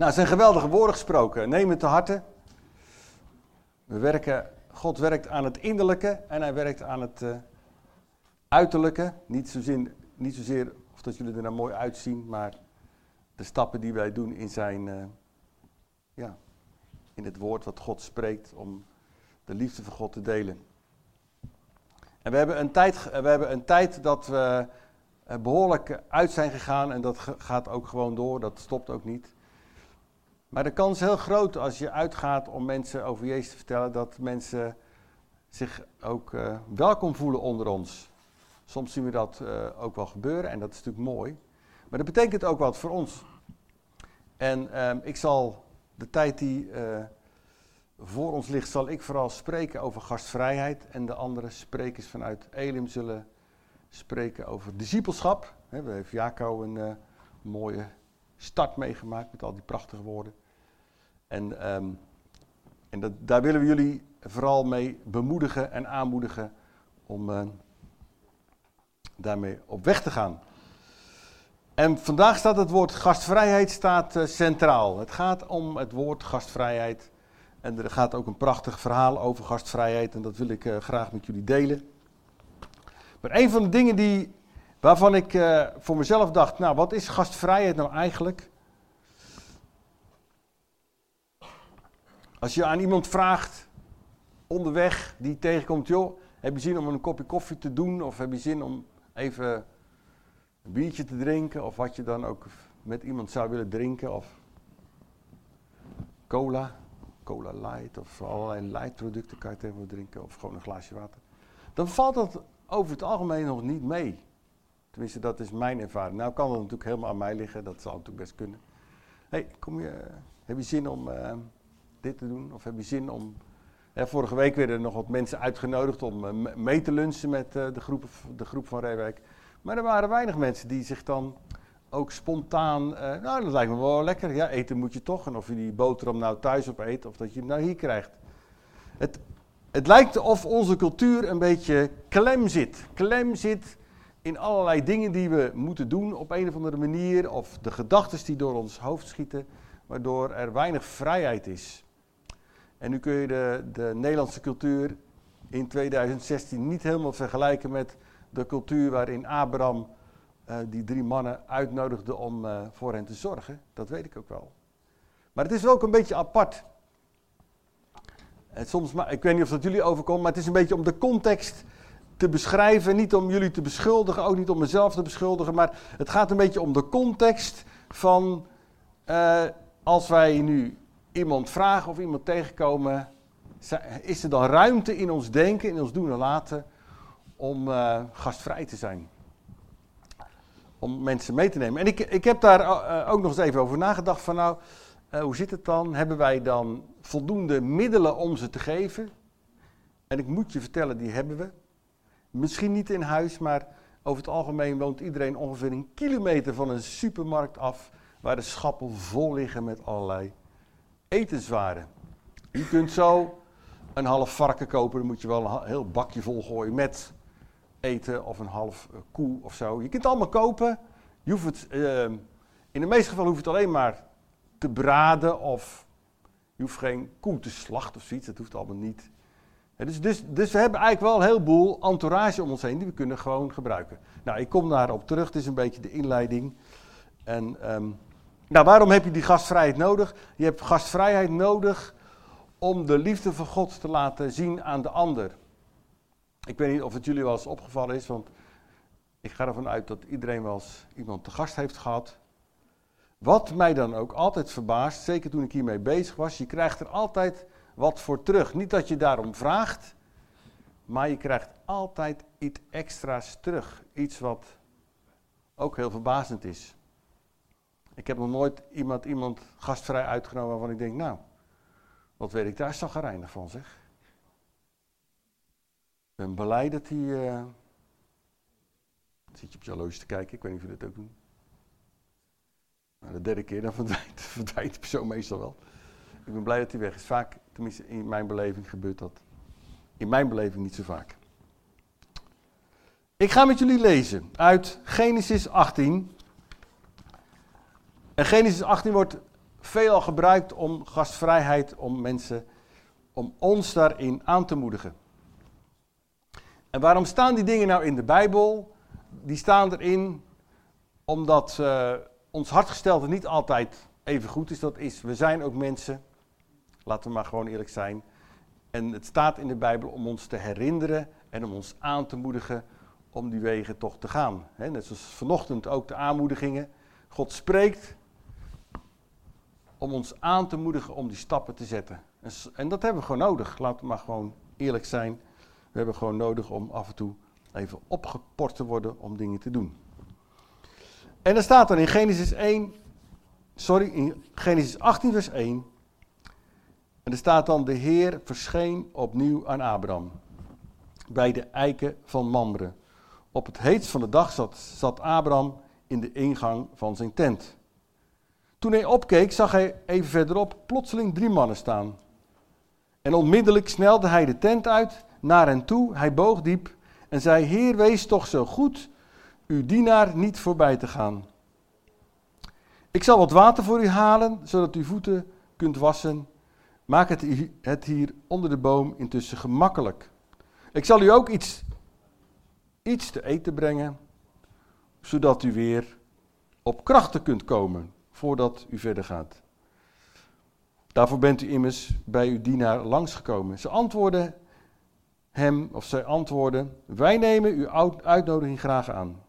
Nou, zijn geweldige woorden gesproken. Neem het te harte. We werken, God werkt aan het innerlijke en hij werkt aan het uh, uiterlijke. Niet zozeer, niet zozeer of dat jullie er nou mooi uitzien, maar de stappen die wij doen in zijn, uh, ja, in het woord wat God spreekt om de liefde van God te delen. En we hebben een tijd, we hebben een tijd dat we eh, behoorlijk uit zijn gegaan en dat gaat ook gewoon door, dat stopt ook niet. Maar de kans is heel groot als je uitgaat om mensen over Jezus te vertellen, dat mensen zich ook uh, welkom voelen onder ons. Soms zien we dat uh, ook wel gebeuren en dat is natuurlijk mooi. Maar dat betekent ook wat voor ons. En uh, ik zal de tijd die voor ons ligt, zal ik vooral spreken over gastvrijheid. En de andere sprekers vanuit Elim zullen spreken over discipelschap. we hebben Jaco een mooie start meegemaakt met al die prachtige woorden. En, um, en dat, daar willen we jullie vooral mee bemoedigen en aanmoedigen om uh, daarmee op weg te gaan. En vandaag staat het woord gastvrijheid staat, uh, centraal. Het gaat om het woord gastvrijheid. En er gaat ook een prachtig verhaal over gastvrijheid en dat wil ik uh, graag met jullie delen. Maar een van de dingen die, waarvan ik uh, voor mezelf dacht, nou wat is gastvrijheid nou eigenlijk? Als je aan iemand vraagt, onderweg, die tegenkomt, joh, heb je zin om een kopje koffie te doen? Of heb je zin om even een biertje te drinken? Of wat je dan ook met iemand zou willen drinken? Of cola, cola light of allerlei light producten kan je tegenwoordig drinken. Of gewoon een glaasje water. Dan valt dat over het algemeen nog niet mee. Tenminste, dat is mijn ervaring. Nou kan het natuurlijk helemaal aan mij liggen, dat zou natuurlijk best kunnen. hey, kom je, heb je zin om uh, dit te doen? Of heb je zin om... vorige week werden er nog wat mensen uitgenodigd om uh, mee te lunchen met uh, de, groep, de groep van Reewijk. Maar er waren weinig mensen die zich dan ook spontaan... nou, dat lijkt me wel lekker. Ja, eten moet je toch. En of je die boterham nou thuis op eet of dat je het nou hier krijgt. Het, het lijkt of onze cultuur een beetje klem zit. Klem zit in allerlei dingen die we moeten doen op een of andere manier. Of de gedachten die door ons hoofd schieten, waardoor er weinig vrijheid is. En nu kun je de, de Nederlandse cultuur in 2016 niet helemaal vergelijken met de cultuur waarin Abraham uh, die drie mannen uitnodigde om uh, voor hen te zorgen. Dat weet ik ook wel. Maar het is ook een beetje apart. En soms, ik weet niet of dat jullie overkomt, maar het is een beetje om de context te beschrijven. Niet om jullie te beschuldigen, ook niet om mezelf te beschuldigen. Maar het gaat een beetje om de context van uh, als wij nu iemand vragen of iemand tegenkomen. Is er dan ruimte in ons denken, in ons doen en laten om uh, gastvrij te zijn? Om mensen mee te nemen. En ik, ik heb daar uh, ook nog eens even over nagedacht van nou, hoe zit het dan? Hebben wij dan voldoende middelen om ze te geven. En ik moet je vertellen, die hebben we. Misschien niet in huis, maar over het algemeen woont iedereen ongeveer een kilometer van een supermarkt af. Waar de schappen vol liggen met allerlei etenswaren. Je kunt zo een half varken kopen, dan moet je wel een heel bakje vol gooien met eten of een half uh, koe of zo. Je kunt het allemaal kopen. Je hoeft uh, in de meeste gevallen hoeft het alleen maar te braden of je hoeft geen koe te slachten of zoiets, dat hoeft allemaal niet. Dus, dus, dus we hebben eigenlijk wel een heleboel entourage om ons heen die we kunnen gewoon gebruiken. Nou, ik kom daarop terug, het is een beetje de inleiding. En um, nou, waarom heb je die gastvrijheid nodig? Je hebt gastvrijheid nodig om de liefde van God te laten zien aan de ander. Ik weet niet of het jullie wel eens opgevallen is, want ik ga ervan uit dat iedereen wel eens iemand te gast heeft gehad. Wat mij dan ook altijd verbaast, zeker toen ik hiermee bezig was, je krijgt er altijd wat voor terug. Niet dat je daarom vraagt, maar je krijgt altijd iets extra's terug. Iets wat ook heel verbazend is. Ik heb nog nooit iemand, iemand gastvrij uitgenomen waarvan ik denk, nou, wat weet ik daar zagrijnig van zeg. Ik ben blij dat hij... Uh... Zit je op je te kijken, ik weet niet of jullie dat ook doen. Nou, de derde keer, dan verdwijnt, verdwijnt de persoon meestal wel. Ik ben blij dat hij weg is. Vaak, in mijn beleving, gebeurt dat. In mijn beleving niet zo vaak. Ik ga met jullie lezen uit Genesis 18. En Genesis 18 wordt veelal gebruikt om gastvrijheid, om mensen, om ons daarin aan te moedigen. En waarom staan die dingen nou in de Bijbel? Die staan erin omdat uh, ons hartgestelte niet altijd even goed is. Dat is, we zijn ook mensen. Laten we maar gewoon eerlijk zijn. En het staat in de Bijbel om ons te herinneren en om ons aan te moedigen om die wegen toch te gaan. net zoals vanochtend ook de aanmoedigingen. God spreekt om ons aan te moedigen om die stappen te zetten. En, en dat hebben we gewoon nodig. Laten we maar gewoon eerlijk zijn. We hebben gewoon nodig om af en toe even opgeport te worden om dingen te doen. En dan staat er in Genesis 1, sorry, in Genesis 18 vers 1. En er staat dan, de Heer verscheen opnieuw aan Abraham. Bij de eiken van Mamre. Op het heetst van de dag zat, zat Abraham in de ingang van zijn tent. Toen hij opkeek, zag hij even verderop plotseling drie mannen staan. En onmiddellijk snelde hij de tent uit naar hen toe. Hij boog diep en zei: Heer, wees toch zo goed uw dienaar niet voorbij te gaan. Ik zal wat water voor u halen, zodat u voeten kunt wassen. Maak het, hier onder de boom intussen gemakkelijk. Ik zal u ook iets, iets te eten brengen, zodat u weer op krachten kunt komen voordat u verder gaat. Daarvoor bent u immers bij uw dienaar langsgekomen. Ze antwoorden hem, of zij antwoorden, wij nemen uw uitnodiging graag aan.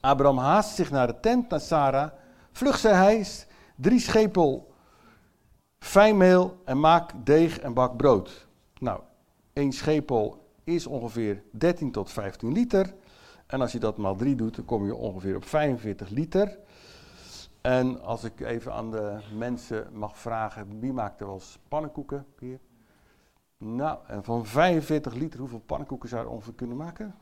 Abraham haast zich naar de tent naar Sarah. Vlug, zei hij, drie schepel fijnmeel en maak deeg en bak brood. Nou, één schepel is ongeveer 13 tot 15 liter. En als je dat maal 3 doet, dan kom je ongeveer op 45 liter. En als ik even aan de mensen mag vragen, wie maakt er wel eens pannenkoeken hier? Nou, en van 45 liter, hoeveel pannenkoeken zou je ongeveer kunnen maken?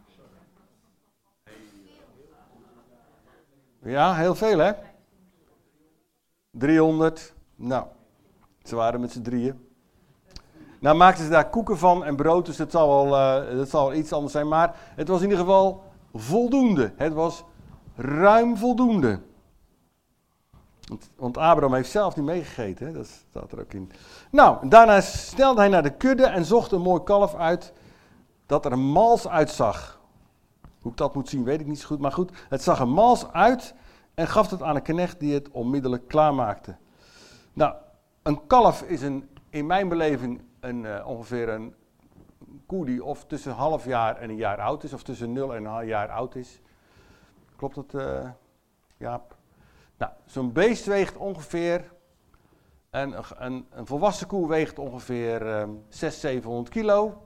Ja, heel veel hè? 300. Nou, ze waren met z'n drieën. Nou maakten ze daar koeken van en brood, dus het zal, wel, dat zal wel iets anders zijn. Maar het was in ieder geval voldoende. Het was ruim voldoende. Want, want Abraham heeft zelf niet meegegeten, dat staat er ook in. Nou, daarna snelde hij naar de kudde en zocht een mooi kalf uit dat er een mals uitzag. Hoe ik dat moet zien, weet ik niet zo goed. Maar goed, het zag er mals uit en gaf het aan een knecht die het onmiddellijk klaarmaakte. Nou, een kalf is een, in mijn beleving een, uh, ongeveer een koe die of tussen een half jaar en een jaar oud is, of tussen nul en een half jaar oud is. Klopt dat, uh, Jaap? Nou, zo'n beest weegt ongeveer, een, een, een volwassen koe weegt ongeveer um, 600, 700 kilo.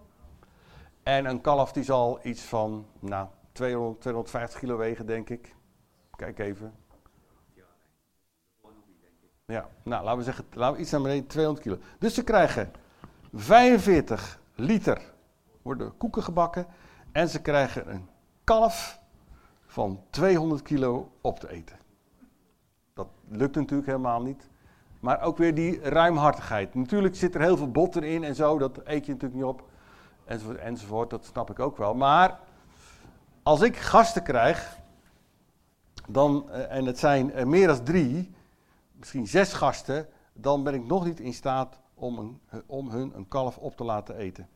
En een kalf die zal iets van, nou, 200, 250 kilo wegen, denk ik. Kijk even. Ja, nou laten we zeggen, laten we iets naar beneden, 200 kilo. Dus ze krijgen 45 liter worden koeken gebakken. En ze krijgen een kalf van 200 kilo op te eten. Dat lukt natuurlijk helemaal niet. Maar ook weer die ruimhartigheid. Natuurlijk zit er heel veel botter in en zo, dat eet je natuurlijk niet op. Enzovoort, enzovoort, dat snap ik ook wel. Maar als ik gasten krijg, dan, eh, en het zijn meer dan drie, misschien zes gasten, dan ben ik nog niet in staat om, een, om hun een kalf op te laten eten.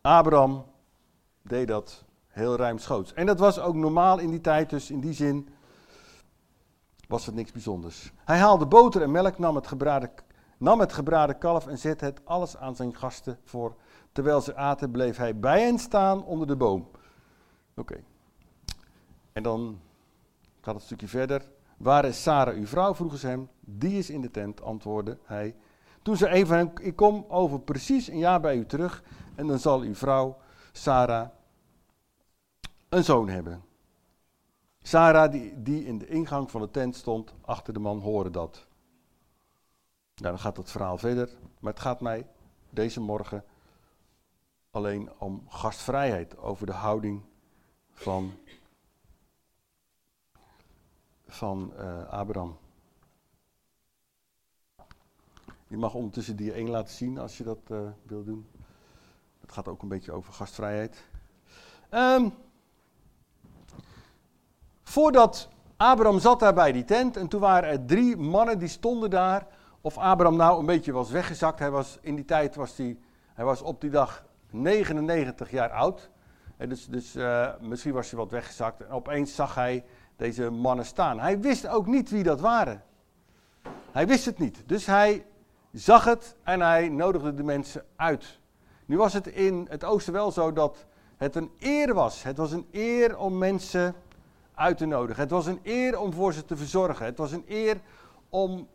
Abraham deed dat heel ruimschoots. En dat was ook normaal in die tijd, dus in die zin was het niks bijzonders. Hij haalde boter en melk, nam het gebraden, nam het gebraden kalf en zette het alles aan zijn gasten voor. Terwijl ze aten, bleef hij bij hen staan onder de boom. Oké. En dan gaat het een stukje verder. Waar is Sarah, uw vrouw? vroegen ze hem. Die is in de tent, antwoordde hij. Toen ze een van hem, ik kom over precies een jaar bij u terug. En dan zal uw vrouw, Sarah, een zoon hebben. Sarah, die, die in de ingang van de tent stond, achter de man, hoorde dat. Nou, dan gaat het verhaal verder. Maar het gaat mij deze morgen alleen om gastvrijheid. Over de houding van van uh, Abraham. Je mag ondertussen die één laten zien als je dat uh, wil doen. Het gaat ook een beetje over gastvrijheid. Um, voordat Abraham zat daar bij die tent en toen waren er drie mannen die stonden daar. Of Abraham nou een beetje was weggezakt. Hij was, in die tijd was hij, hij was op die dag 99 jaar oud. En dus dus uh, misschien was hij wat weggezakt. En opeens zag hij deze mannen staan. Hij wist ook niet wie dat waren. Hij wist het niet. Dus hij zag het en hij nodigde de mensen uit. Nu was het in het oosten wel zo dat het een eer was. Het was een eer om mensen uit te nodigen. Het was een eer om voor ze te verzorgen. Het was een eer om,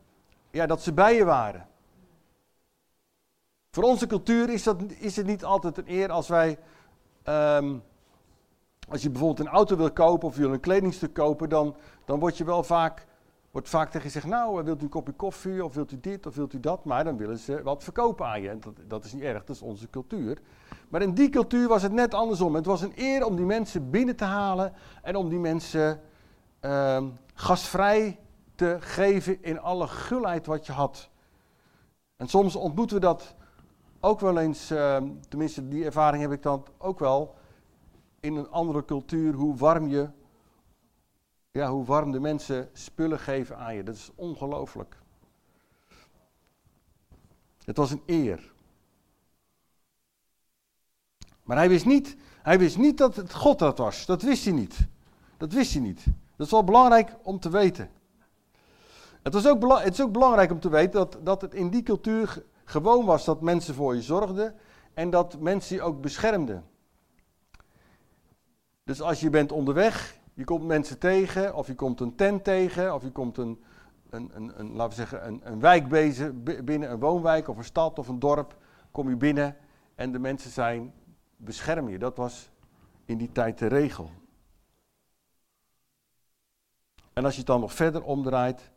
ja, dat ze bij je waren. Voor onze cultuur is, dat, is het niet altijd een eer als wij, ehm, als je bijvoorbeeld een auto wil kopen of je wil een kledingstuk kopen, dan, dan word je wel vaak wordt vaak tegen je gezegd, nou, wilt u een kopje koffie, of wilt u dit, of wilt u dat, maar dan willen ze wat verkopen aan je. En dat, dat is niet erg, dat is onze cultuur. Maar in die cultuur was het net andersom. Het was een eer om die mensen binnen te halen en om die mensen uh, gasvrij te geven in alle gulheid wat je had. En soms ontmoeten we dat ook wel eens, uh, tenminste die ervaring heb ik dan ook wel, in een andere cultuur, hoe warm je ja, hoe warm de mensen spullen geven aan je. Dat is ongelooflijk. Het was een eer. Maar hij wist, niet, hij wist niet dat het God dat was. Dat wist hij niet. Dat wist hij niet. Dat is wel belangrijk om te weten. Het, was ook het is ook belangrijk om te weten dat, dat het in die cultuur gewoon was dat mensen voor je zorgden en dat mensen je ook beschermden. Dus als je bent onderweg je komt mensen tegen, of je komt een tent tegen, of je komt een, een, een, een laten we zeggen, een, een wijk binnen, een woonwijk of een stad of een dorp, kom je binnen en de mensen zijn, beschermen je. Dat was in die tijd de regel. En als je het dan nog verder omdraait,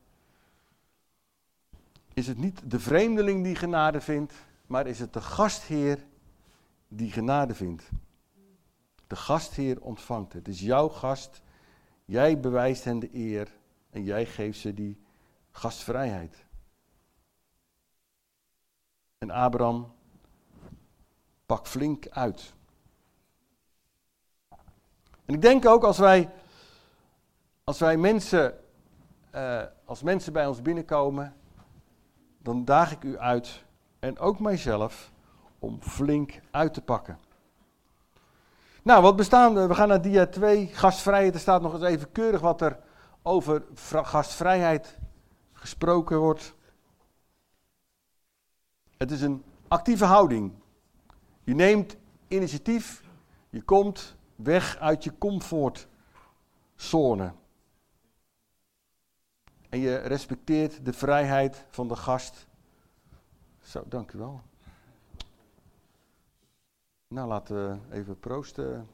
is het niet de vreemdeling die genade vindt, maar is het de gastheer die genade vindt. De gastheer ontvangt het. Het is jouw gast Jij bewijst hen de eer en jij geeft ze die gastvrijheid. En Abraham pakt flink uit. En ik denk ook als wij, als wij mensen, uh, als mensen bij ons binnenkomen, dan daag ik u uit en ook mijzelf om flink uit te pakken. Nou, wat bestaan we? We gaan naar dia 2, gastvrijheid. Er staat nog eens even keurig wat er over gastvrijheid gesproken wordt. Het is een actieve houding. Je neemt initiatief, je komt weg uit je comfortzone. En je respecteert de vrijheid van de gast. Zo, dank u wel. Nou, laten we even proosten.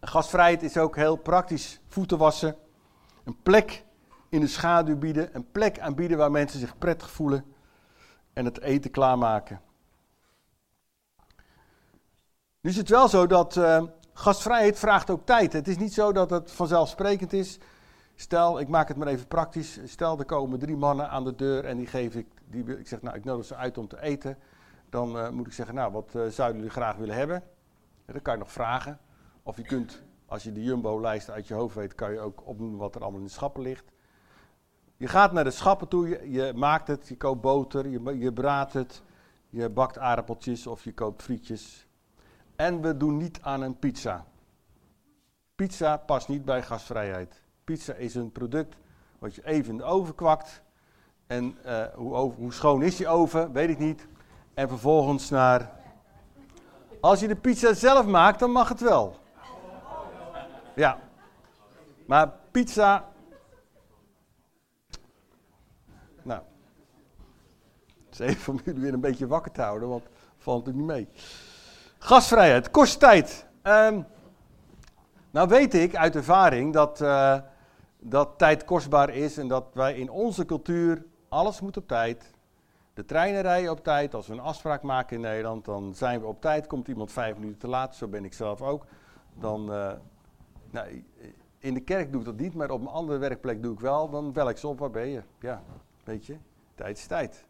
Gastvrijheid is ook heel praktisch. Voeten wassen, een plek in de schaduw bieden, een plek aanbieden waar mensen zich prettig voelen en het eten klaarmaken. Nu is het wel zo dat uh, gastvrijheid vraagt ook tijd. Het is niet zo dat het vanzelfsprekend is. Stel, ik maak het maar even praktisch. Stel, er komen drie mannen aan de deur en die geef ik, die, ik zeg, nou, ik nodig ze uit om te eten. Dan uh, moet ik zeggen, nou, wat uh, zouden jullie graag willen hebben? Dan kan je nog vragen. Of je kunt, als je de Jumbo-lijst uit je hoofd weet, kan je ook opnoemen wat er allemaal in de schappen ligt. Je gaat naar de schappen toe, je, je maakt het, je koopt boter, je, je braadt het, je bakt aardappeltjes of je koopt frietjes. En we doen niet aan een pizza. Pizza past niet bij gastvrijheid. Pizza is een product wat je even in de oven kwakt. En uh, hoe, hoe, schoon is die oven, weet ik niet. En vervolgens naar. Als je de pizza zelf maakt, dan mag het wel. Ja. Maar pizza. Nou. Het is even om jullie weer een beetje wakker te houden, want valt het niet mee. Gasvrijheid, kost tijd. Um, nou weet ik uit ervaring dat. Uh, dat tijd kostbaar is en dat wij in onze cultuur alles moet op tijd. De treinen rijden op tijd. Als we een afspraak maken in Nederland, dan zijn we op tijd. Komt iemand vijf minuten te laat, zo ben ik zelf ook. Dan, uh, nou, in de kerk doe ik dat niet, maar op een andere werkplek doe ik wel. Dan bel ik op, waar ben je? Ja, weet je, tijd is tijd.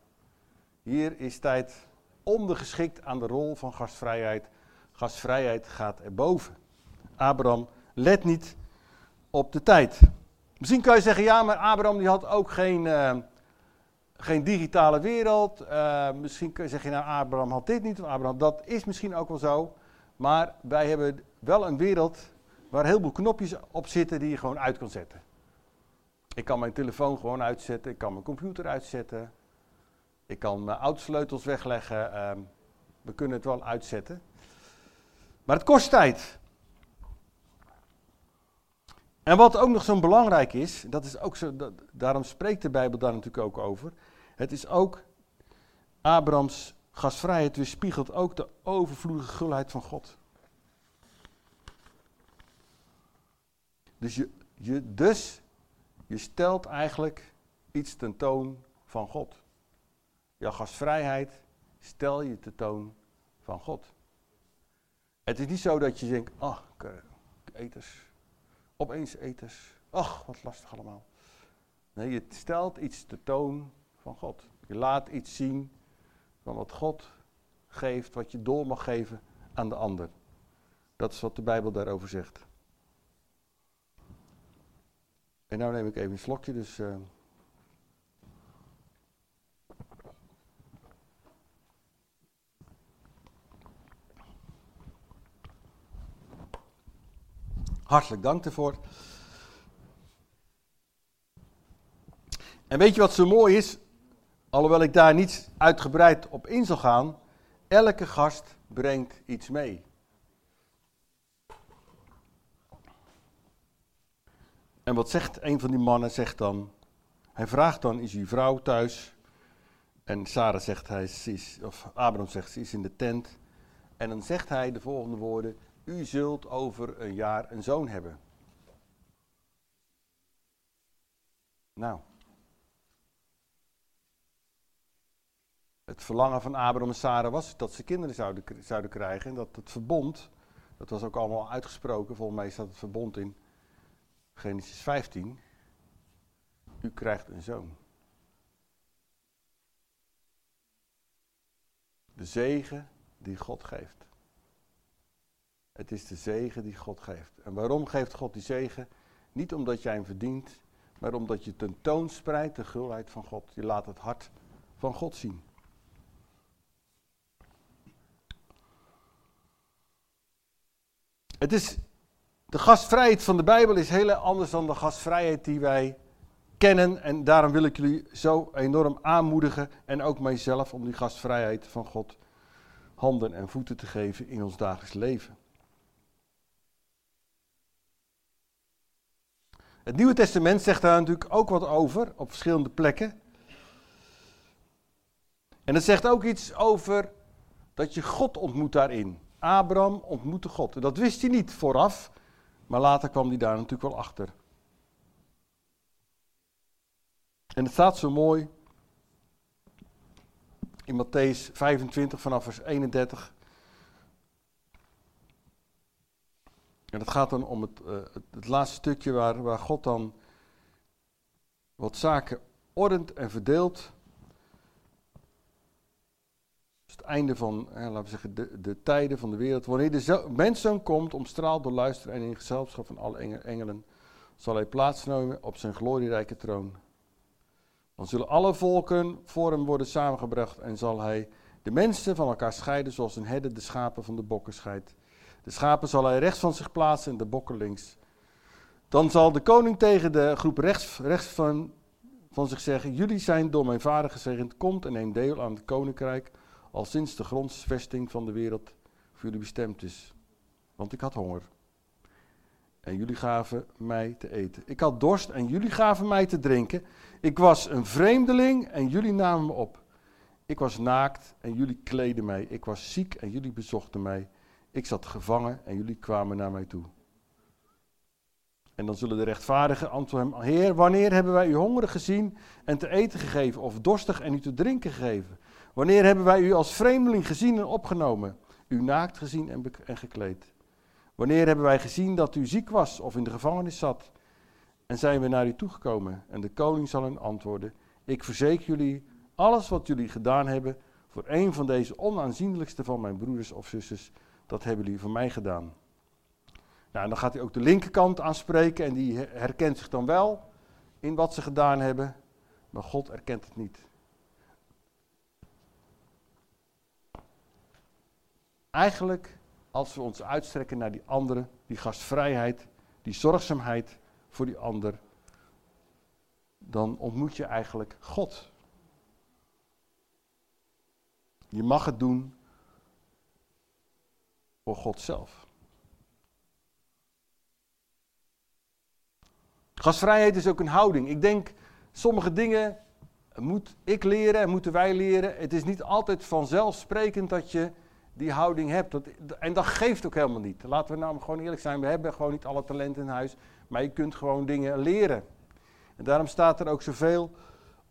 Hier is tijd ondergeschikt aan de rol van gastvrijheid. gastvrijheid gaat erboven. Abraham let niet op de tijd. Misschien kan je zeggen, ja, maar Abraham die had ook geen, uh, geen digitale wereld. Uh, misschien zeg je, nou, Abraham had dit niet, of Abraham, dat is misschien ook wel zo. Maar wij hebben wel een wereld waar heel veel knopjes op zitten die je gewoon uit kan zetten. Ik kan mijn telefoon gewoon uitzetten, ik kan mijn computer uitzetten. Ik kan mijn autosleutels wegleggen. Uh, we kunnen het wel uitzetten. Maar het kost tijd. En wat ook nog zo belangrijk is, dat is ook zo, daarom spreekt de Bijbel daar natuurlijk ook over. Het is ook Abrahams gastvrijheid weerspiegelt ook de overvloedige gulheid van God. Dus je, je, dus je stelt eigenlijk iets tentoon van God. Jouw gastvrijheid stel je tentoon van God. Het is niet zo dat je denkt, ach, oh, eters, opeens eters, ach, wat lastig allemaal. Nee, je stelt iets tentoon van God. Je laat iets zien van wat God geeft, wat je door mag geven aan de ander. Dat is wat de Bijbel daarover zegt. En nou neem ik even een slokje, dus. Uh, Hartelijk dank ervoor. En weet je wat zo mooi is? Alhoewel ik daar niet uitgebreid op in zal gaan, elke gast brengt iets mee. En wat zegt een van die mannen? Zegt dan, hij vraagt dan, is uw vrouw thuis? En Sarah zegt, hij is, of Abraham zegt, ze is in de tent. En dan zegt hij de volgende woorden, u zult over een jaar een zoon hebben. Nou. Het verlangen van Abraham en Sarah was dat ze kinderen zouden, zouden krijgen. En dat het verbond, dat was ook allemaal uitgesproken, volgens mij staat het verbond in Genesis 15. U krijgt een zoon. De zegen die God geeft. Het is de zegen die God geeft. En waarom geeft God die zegen? Niet omdat jij hem verdient, maar omdat je tentoonspreidt de gulheid van God. Je laat het hart van God zien. Het is, de gastvrijheid van de Bijbel is heel anders dan de gastvrijheid die wij kennen. En daarom wil ik jullie zo enorm aanmoedigen en ook mijzelf om die gastvrijheid van God handen en voeten te geven in ons dagelijks leven. Het Nieuwe Testament zegt daar natuurlijk ook wat over op verschillende plekken. En het zegt ook iets over dat je God ontmoet daarin. Abraham ontmoette God. En dat wist hij niet vooraf, maar later kwam hij daar natuurlijk wel achter. En het staat zo mooi in Matthäus 25 vanaf vers 31. En het gaat dan om het, uh, het, laatste stukje waar, waar God dan wat zaken ordent en verdeelt. Het einde van, laten we zeggen, de, de tijden van de wereld. Wanneer de menszoon komt, omstraald door luisteren en in gezelschap van alle engelen, zal hij plaatsnemen op zijn glorierijke troon. Dan zullen alle volken voor hem worden samengebracht en zal hij de mensen van elkaar scheiden zoals een herder de schapen van de bokken scheidt. De schapen zal hij rechts van zich plaatsen en de bokken links. Dan zal de koning tegen de groep rechts, rechts van, van zich zeggen: Jullie zijn door mijn vader gezegend, komt en neem deel aan het koninkrijk, al sinds de grondvesting van de wereld voor jullie bestemd is. Want ik had honger. En jullie gaven mij te eten. Ik had dorst en jullie gaven mij te drinken. Ik was een vreemdeling en jullie namen me op. Ik was naakt en jullie kleden mij. Ik was ziek en jullie bezochten mij. Ik zat gevangen en jullie kwamen naar mij toe. En dan zullen de rechtvaardigen antwoorden Heer, wanneer hebben wij u hongerig gezien en te eten gegeven, of dorstig en u te drinken gegeven? Wanneer hebben wij u als vreemdeling gezien en opgenomen, u naakt gezien en, en gekleed? Wanneer hebben wij gezien dat u ziek was of in de gevangenis zat en zijn we naar u toegekomen? En de koning zal hen antwoorden, ik verzeker jullie, alles wat jullie gedaan hebben voor een van deze onaanzienlijkste van mijn broeders of zusters, dat hebben jullie voor mij gedaan. Nou, en dan gaat hij ook de linkerkant aanspreken en die herkent zich dan wel in wat ze gedaan hebben, maar God erkent het niet. Eigenlijk, als we ons uitstrekken naar die andere, die gastvrijheid, die zorgzaamheid voor die ander, dan ontmoet je eigenlijk God. Je mag het doen voor God zelf. Gastvrijheid is ook een houding. Ik denk, sommige dingen moet ik leren en moeten wij leren. Het is niet altijd vanzelfsprekend dat je die houding hebt. Dat, en dat geeft ook helemaal niet. Laten we nou gewoon eerlijk zijn, we hebben gewoon niet alle talenten in huis. Maar je kunt gewoon dingen leren. En daarom staat er ook zoveel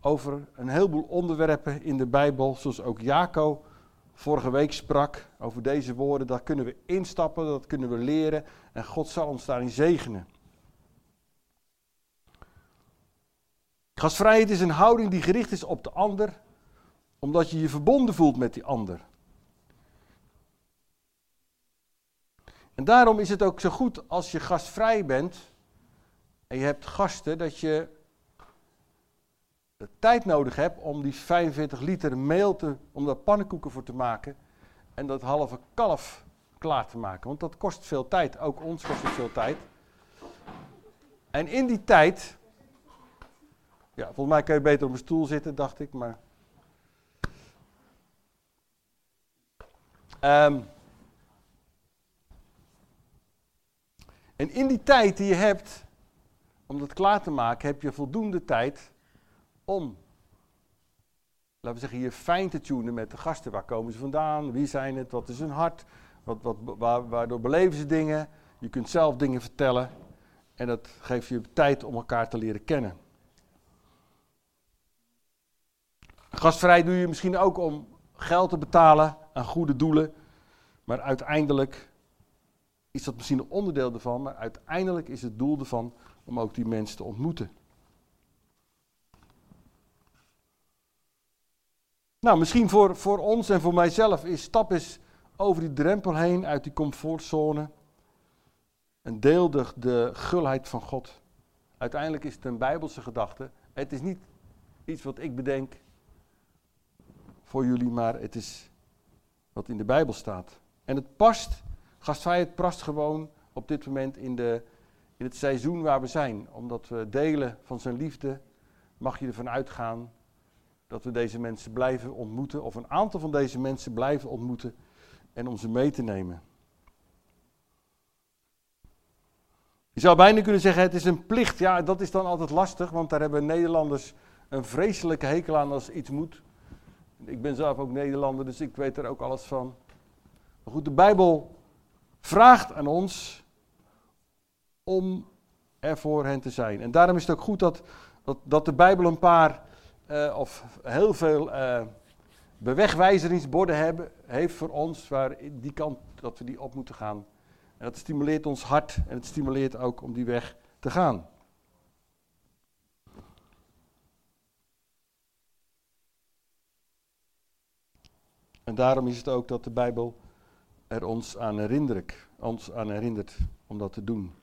over een heleboel onderwerpen in de Bijbel. Zoals ook Jaco vorige week sprak over deze woorden. Daar kunnen we instappen, dat kunnen we leren. En God zal ons daarin zegenen. Gastvrijheid is een houding die gericht is op de ander, omdat je je verbonden voelt met die ander. En daarom is het ook zo goed als je gastvrij bent en je hebt gasten, dat je de tijd nodig hebt om die 45 liter meel te, om daar pannenkoeken voor te maken en dat halve kalf klaar te maken. Want dat kost veel tijd, ook ons kost het veel tijd. En in die tijd ja, volgens mij kan je beter op een stoel zitten, dacht ik, maar... Ehm, en in die tijd die je hebt om dat klaar te maken, heb je voldoende tijd om, laten we zeggen, je fijn te tunen met de gasten. Waar komen ze vandaan? Wie zijn het? Wat is hun hart? Wat, wat, waar, waardoor beleven ze dingen? Je kunt zelf dingen vertellen. En dat geeft je tijd om elkaar te leren kennen. Gastvrij doe je misschien ook om geld te betalen aan goede doelen. Maar uiteindelijk is dat misschien een onderdeel ervan. Maar uiteindelijk is het doel ervan om ook die mensen te ontmoeten. Nou, misschien voor, voor ons en voor mijzelf is stap eens over die drempel heen uit die comfortzone. En deel de, gulheid van God. Uiteindelijk is het een bijbelse gedachte. Het is niet iets wat ik bedenk voor jullie, maar het is wat in de Bijbel staat. En het past, gastvrijheid past gewoon op dit moment in, de, in het seizoen waar we zijn. Omdat we delen van zijn liefde, mag je ervan uitgaan dat we deze mensen blijven ontmoeten, of een aantal van deze mensen blijven ontmoeten en om ze mee te nemen. Je zou bijna kunnen zeggen, het is een plicht. Ja, dat is dan altijd lastig, want daar hebben Nederlanders een vreselijke hekel aan als iets moet. Ik ben zelf ook Nederlander, dus ik weet er ook alles van. Maar goed, de Bijbel vraagt aan ons om er voor hen te zijn. En daarom is het ook goed dat, dat, dat de Bijbel een paar, uh, of heel veel uh, bewegwijzeringsborden hebben, heeft voor ons, waar die kant, dat we die op moeten gaan. En dat stimuleert ons hart en het stimuleert ook om die weg te gaan. En daarom is het ook dat de Bijbel er ons aan, ons aan herinnert om dat te doen.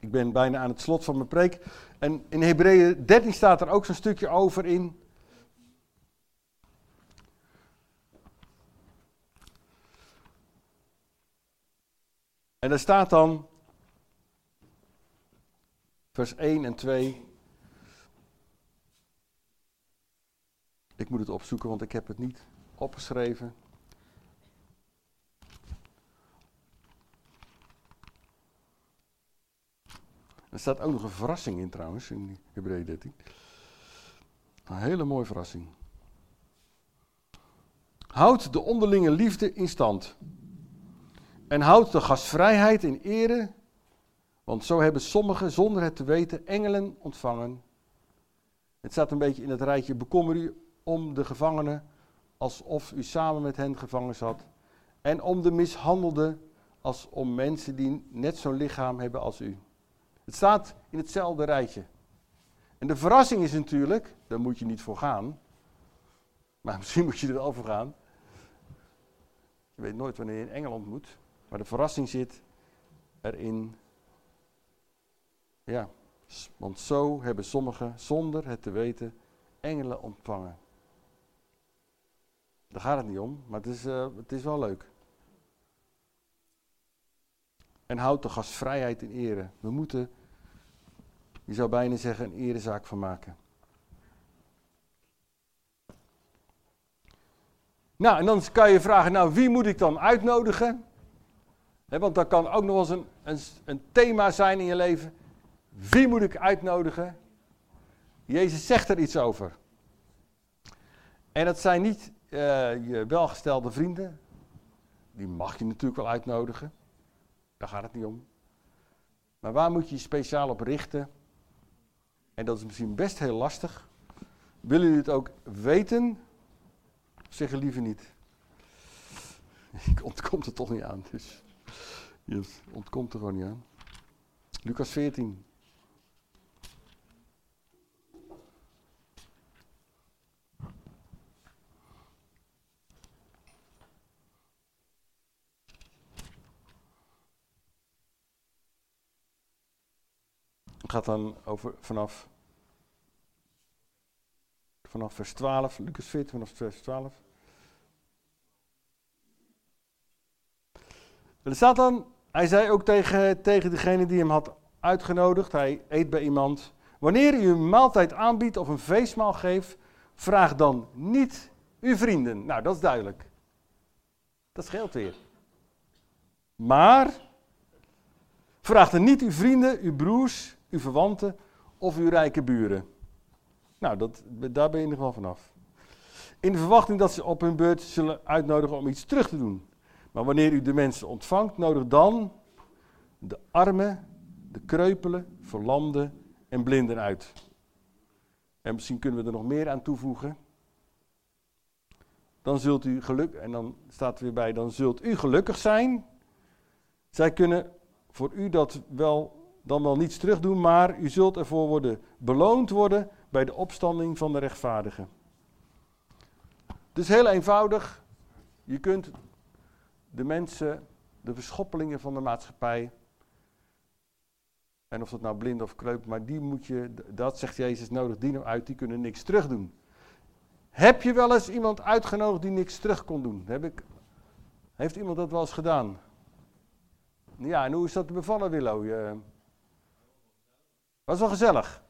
Ik ben bijna aan het slot van mijn preek. En in Hebreeën 13 staat er ook zo'n stukje over in. En daar staat dan, vers 1 en 2. Ik moet het opzoeken, want ik heb het niet opgeschreven. Er staat ook nog een verrassing in trouwens, in Hebreeën 13. Een hele mooie verrassing. Houd de onderlinge liefde in stand. En houd de gastvrijheid in ere, want zo hebben sommigen zonder het te weten engelen ontvangen. Het staat een beetje in het rijtje bekommer u om de gevangenen, alsof u samen met hen gevangen zat. En om de mishandelden, als om mensen die net zo'n lichaam hebben als u. Het staat in hetzelfde rijtje. En de verrassing is natuurlijk, daar moet je niet voor gaan. Maar misschien moet je er wel voor gaan. Je weet nooit wanneer je in Engeland moet. Maar de verrassing zit erin. Ja, want zo hebben sommigen, zonder het te weten, engelen ontvangen. Daar gaat het niet om, maar het is, uh, het is wel leuk. En houd de gastvrijheid in ere. We moeten, je zou bijna zeggen, een erezaak van maken. Nou, en dan kan je vragen, nou, wie moet ik dan uitnodigen? want dat kan ook nog eens een, een, een thema zijn in je leven. Wie moet ik uitnodigen? Jezus zegt er iets over. En dat zijn niet uh, je welgestelde vrienden. Die mag je natuurlijk wel uitnodigen. Daar gaat het niet om. Maar waar moet je je speciaal op richten? En dat is misschien best heel lastig. Willen jullie het ook weten? Zeg liever niet. Ik ontkomt er toch niet aan. Dus. Yes, ontkomt er gewoon niet aan. Lucas 14. Gaat dan over vanaf, vanaf vers 12, Lucas 14 vanaf vers 12. Er staat dan, hij zei ook tegen, tegen degene die hem had uitgenodigd, hij eet bij iemand. Wanneer u een maaltijd aanbiedt of een feestmaal geeft, vraag dan niet uw vrienden. Nou, dat is duidelijk. Dat scheelt weer. Maar vraag dan niet uw vrienden, uw broers, uw verwanten of uw rijke buren. Nou, dat, daar ben je in ieder geval vanaf. In de verwachting dat ze op hun beurt zullen uitnodigen om iets terug te doen. Maar wanneer u de mensen ontvangt, nodig dan de armen, de kreupelen, verlamden en blinden uit. En misschien kunnen we er nog meer aan toevoegen. Dan zult u geluk, en dan staat er weer bij, dan zult u gelukkig zijn. Zij kunnen voor u dat wel dan wel niets terugdoen, maar u zult ervoor worden beloond worden bij de opstanding van de rechtvaardigen. Dus heel eenvoudig, je kunt de mensen, de verschoppelingen van de maatschappij, en of dat nou blind of kreup, maar die moet je, dat zegt Jezus, nodig die nou uit, die kunnen niks terugdoen. Heb je wel eens iemand uitgenodigd die niks terug kon doen? Heb ik, heeft iemand dat wel eens gedaan? Ja, en hoe is dat bevallen, Willow? Je, was wel gezellig.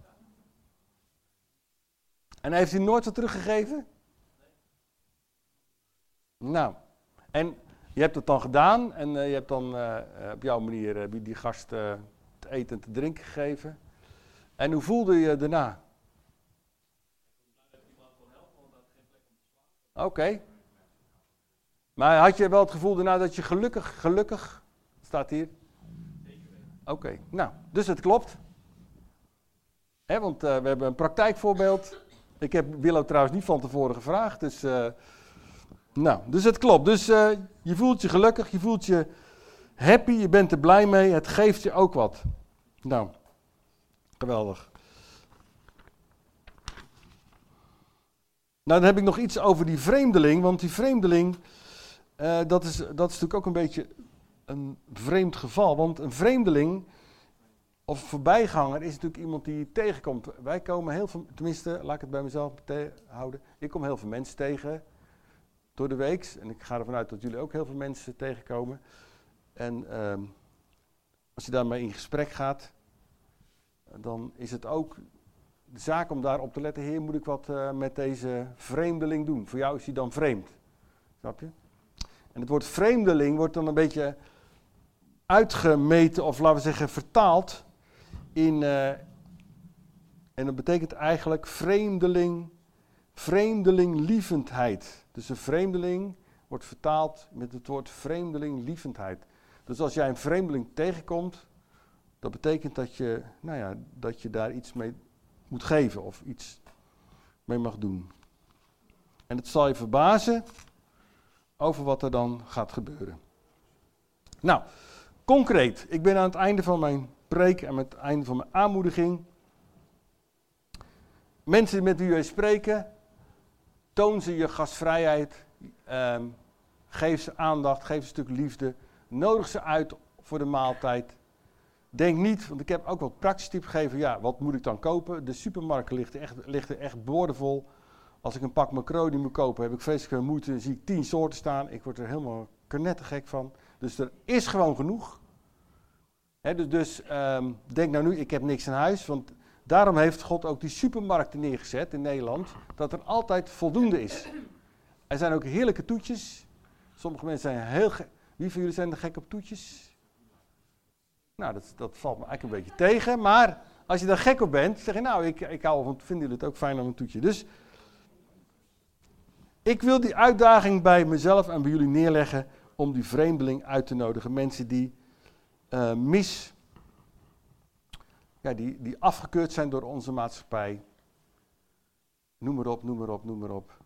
En heeft hij nooit wat teruggegeven? Nou, en je hebt het dan gedaan en uh, je hebt dan uh, op jouw manier uh, die gast te eten en te drinken gegeven. En hoe voelde je daarna? Oké. Maar had je wel het gevoel daarna dat je gelukkig, gelukkig, staat hier? Oké, nou, dus het klopt want uh, we hebben een praktijkvoorbeeld. Ik heb Willow trouwens niet van tevoren gevraagd. Dus, uh, nou, dus het klopt. Dus uh, je voelt je gelukkig, je voelt je happy, je bent er blij mee. Het geeft je ook wat. Nou, geweldig. Nou, dan heb ik nog iets over die vreemdeling. Want die vreemdeling, dat, is, dat is natuurlijk ook een beetje een vreemd geval. Want een vreemdeling of voorbijganger is natuurlijk iemand die je tegenkomt. Wij komen heel veel, tenminste, laat ik het bij mezelf houden. Ik kom heel veel mensen tegen door de week. En ik ga ervan uit dat jullie ook heel veel mensen tegenkomen. En ehm, als je daarmee in gesprek gaat, dan is het ook de zaak om daarop te letten. Heer, moet ik wat uh, met deze vreemdeling doen? Voor jou is hij dan vreemd. Snap je? En het woord vreemdeling wordt dan een beetje uitgemeten, of laten we zeggen vertaald in, uh, en dat betekent eigenlijk vreemdeling, vreemdelinglievendheid. Dus een vreemdeling wordt vertaald met het woord vreemdelinglievendheid. Dus als jij een vreemdeling tegenkomt, dat betekent dat je, nou ja, dat je daar iets mee moet geven of iets mee mag doen. En het zal je verbazen over wat er dan gaat gebeuren. Nou, concreet, ik ben aan het einde van mijn preek en met het einde van mijn aanmoediging. Mensen met wie wij spreken, toon ze je gastvrijheid. Um, Geef ze aandacht, geef ze een stuk liefde. Nodig ze uit voor de maaltijd. Denk niet, want ik heb ook wat praktisch tips gegeven. Ja, wat moet ik dan kopen? De supermarkt ligt echt, echt boordevol. Als ik een pak macaroni moet kopen, heb ik vreselijk veel moeite. Dan zie ik tien soorten staan. Ik word er helemaal knettergek van. Dus er is gewoon genoeg. Dus dus ehm, denk nou nu, ik heb niks in huis. Want daarom heeft God ook die supermarkten neergezet in Nederland. Dat er altijd voldoende is. Er zijn ook heerlijke toetjes. Sommige mensen zijn heel gek. Wie van jullie zijn er gek op toetjes? Nou, dat, dat valt me eigenlijk een beetje tegen. Maar als je daar gek op bent, zeg je nou, ik, ik hou van, vinden jullie het ook fijn om een toetje. Dus ik wil die uitdaging bij mezelf en bij jullie neerleggen om die vreemdeling uit te nodigen. Mensen die uh, mis, ja, die, die afgekeurd zijn door onze maatschappij. Noem maar op, noem maar op, noem maar op.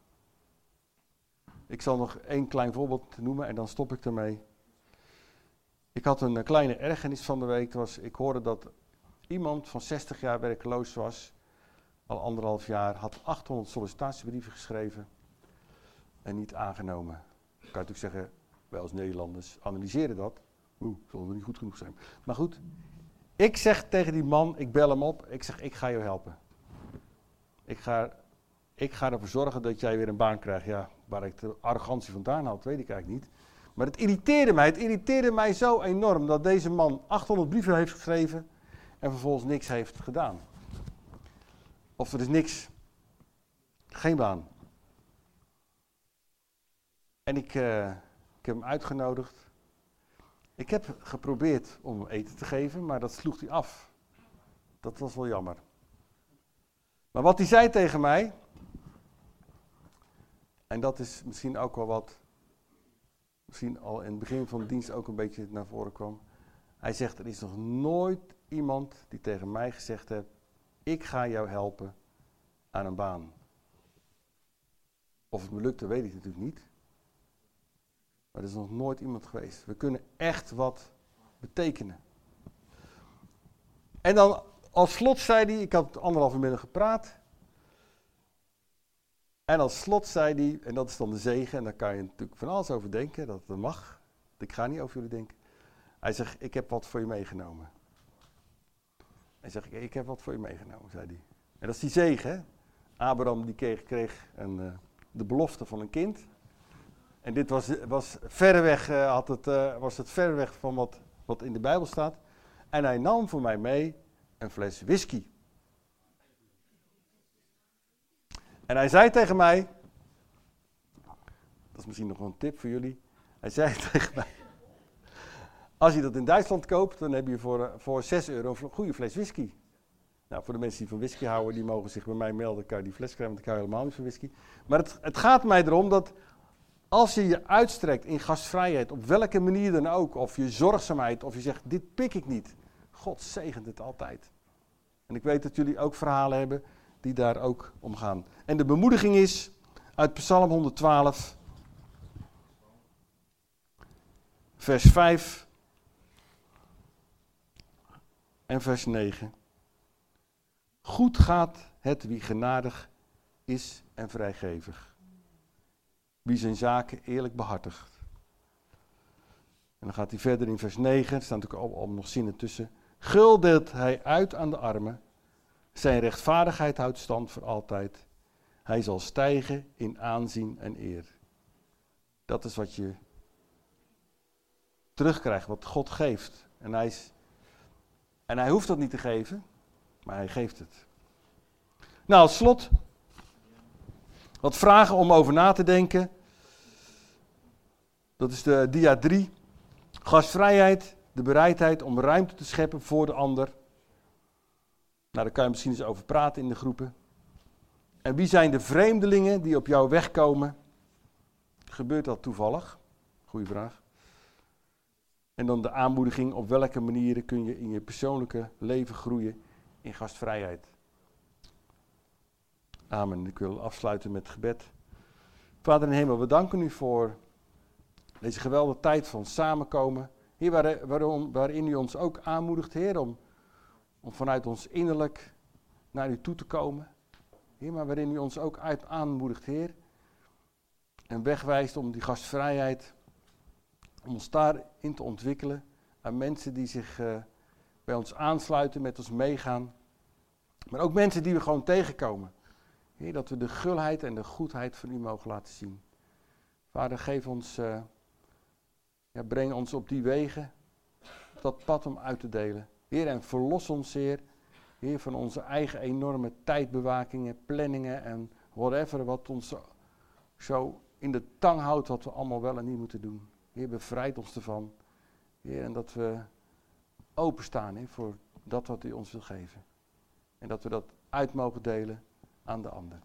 Ik zal nog één klein voorbeeld noemen en dan stop ik ermee. Ik had een kleine ergernis van de week. Was, ik hoorde dat iemand van 60 jaar werkloos was, al anderhalf jaar, had 800 sollicitatiebrieven geschreven en niet aangenomen. Ik kan natuurlijk zeggen, wij als Nederlanders analyseren dat. Oeh, zal wel niet goed genoeg zijn. Maar goed, ik zeg tegen die man, ik bel hem op, ik zeg, ik ga je helpen. Ik ga, ik ga ervoor zorgen dat jij weer een baan krijgt. Ja, waar ik de arrogantie vandaan haal, weet ik eigenlijk niet. Maar het irriteerde mij, het irriteerde mij zo enorm dat deze man 800 brieven heeft geschreven en vervolgens niks heeft gedaan. Of er is niks, geen baan. En ik, uh, ik heb hem uitgenodigd. Ik heb geprobeerd om eten te geven, maar dat sloeg hij af. Dat was wel jammer. Maar wat hij zei tegen mij, en dat is misschien ook wel wat, misschien al in het begin van de dienst ook een beetje naar voren kwam. Hij zegt, er is nog nooit iemand die tegen mij gezegd heeft, ik ga jou helpen aan een baan. Of het me lukt, dat weet ik natuurlijk niet. Maar er is nog nooit iemand geweest. We kunnen echt wat betekenen. En dan als slot zei hij, ik had anderhalve middag gepraat. En als slot zei hij, en dat is dan de zegen, en daar kan je natuurlijk van alles over denken, dat dat mag. Ik ga niet over jullie denken. Hij zegt, ik heb wat voor je meegenomen. Hij zegt, ik heb wat voor je meegenomen, zei hij. En dat is die zegen? Abraham die kreeg, kreeg een, uh, de belofte van een kind. En dit was, was verreweg, uh, had het, uh, was het verreweg van wat, wat in de Bijbel staat. En hij nam voor mij mee een fles whisky. En hij zei tegen mij, dat is misschien nog een tip voor jullie. Hij zei tegen mij, als je dat in Duitsland koopt, dan heb je voor, eh, voor 6 euro een goede fles whisky. Nou, voor de mensen die van whisky houden, die mogen zich bij mij melden. Kan je die fles krijgen, want ik hou helemaal niet van whisky. Maar het, het gaat mij erom dat als je je uitstrekt in gastvrijheid, op welke manier dan ook, of je zorgzaamheid, of je zegt, dit pik ik niet. God zegent het altijd. En ik weet dat jullie ook verhalen hebben die daar ook om gaan. En de bemoediging is uit Psalm 112, vers 5 en vers 9. Goed gaat het wie genadig is en vrijgevig. Wie zijn zaken eerlijk behartigt. En dan gaat hij verder in vers 9, er staan natuurlijk al, nog zinnen tussen. Gul deelt hij uit aan de armen zijn rechtvaardigheid houdt stand voor altijd. Hij zal stijgen in aanzien en eer. Dat is wat je terugkrijgt, wat God geeft. En hij, en hij hoeft dat niet te geven, maar hij geeft het. Nou, als slot wat vragen om over na te denken. Dat is de dia 3. Gastvrijheid, de bereidheid om ruimte te scheppen voor de ander. Nou, daar kan je misschien eens over praten in de groepen. En wie zijn de vreemdelingen die op jouw weg komen? Gebeurt dat toevallig? Goeie vraag. En dan de aanmoediging, op welke manieren kun je in je persoonlijke leven groeien in gastvrijheid. Amen. Ik wil afsluiten met gebed. Vader in hemel, we danken u voor deze geweldige tijd van samenkomen. Heer, waarom, waarin u ons ook aanmoedigt, Heer, om om vanuit ons innerlijk naar u toe te komen. Heer, maar waarin u ons ook uit aanmoedigt, Heer. En wegwijst om die gastvrijheid Om ons daarin te ontwikkelen. Aan mensen die zich eh, bij ons aansluiten, met ons meegaan. Maar ook mensen die we gewoon tegenkomen. Dat we de gulheid en de goedheid van u mogen laten zien. Vader, geef ons, uh, ja, breng ons op die wegen, op dat pad om uit te delen. Heer, en verlos ons, Heer, van onze eigen enorme tijdbewakingen, planningen en whatever wat ons zo in de tang houdt wat we allemaal wel en niet moeten doen. Heer, bevrijd ons ervan. Heer, en dat we openstaan voor dat wat u ons wil geven. En dat we dat uit mogen delen aan de ander.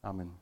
Amen.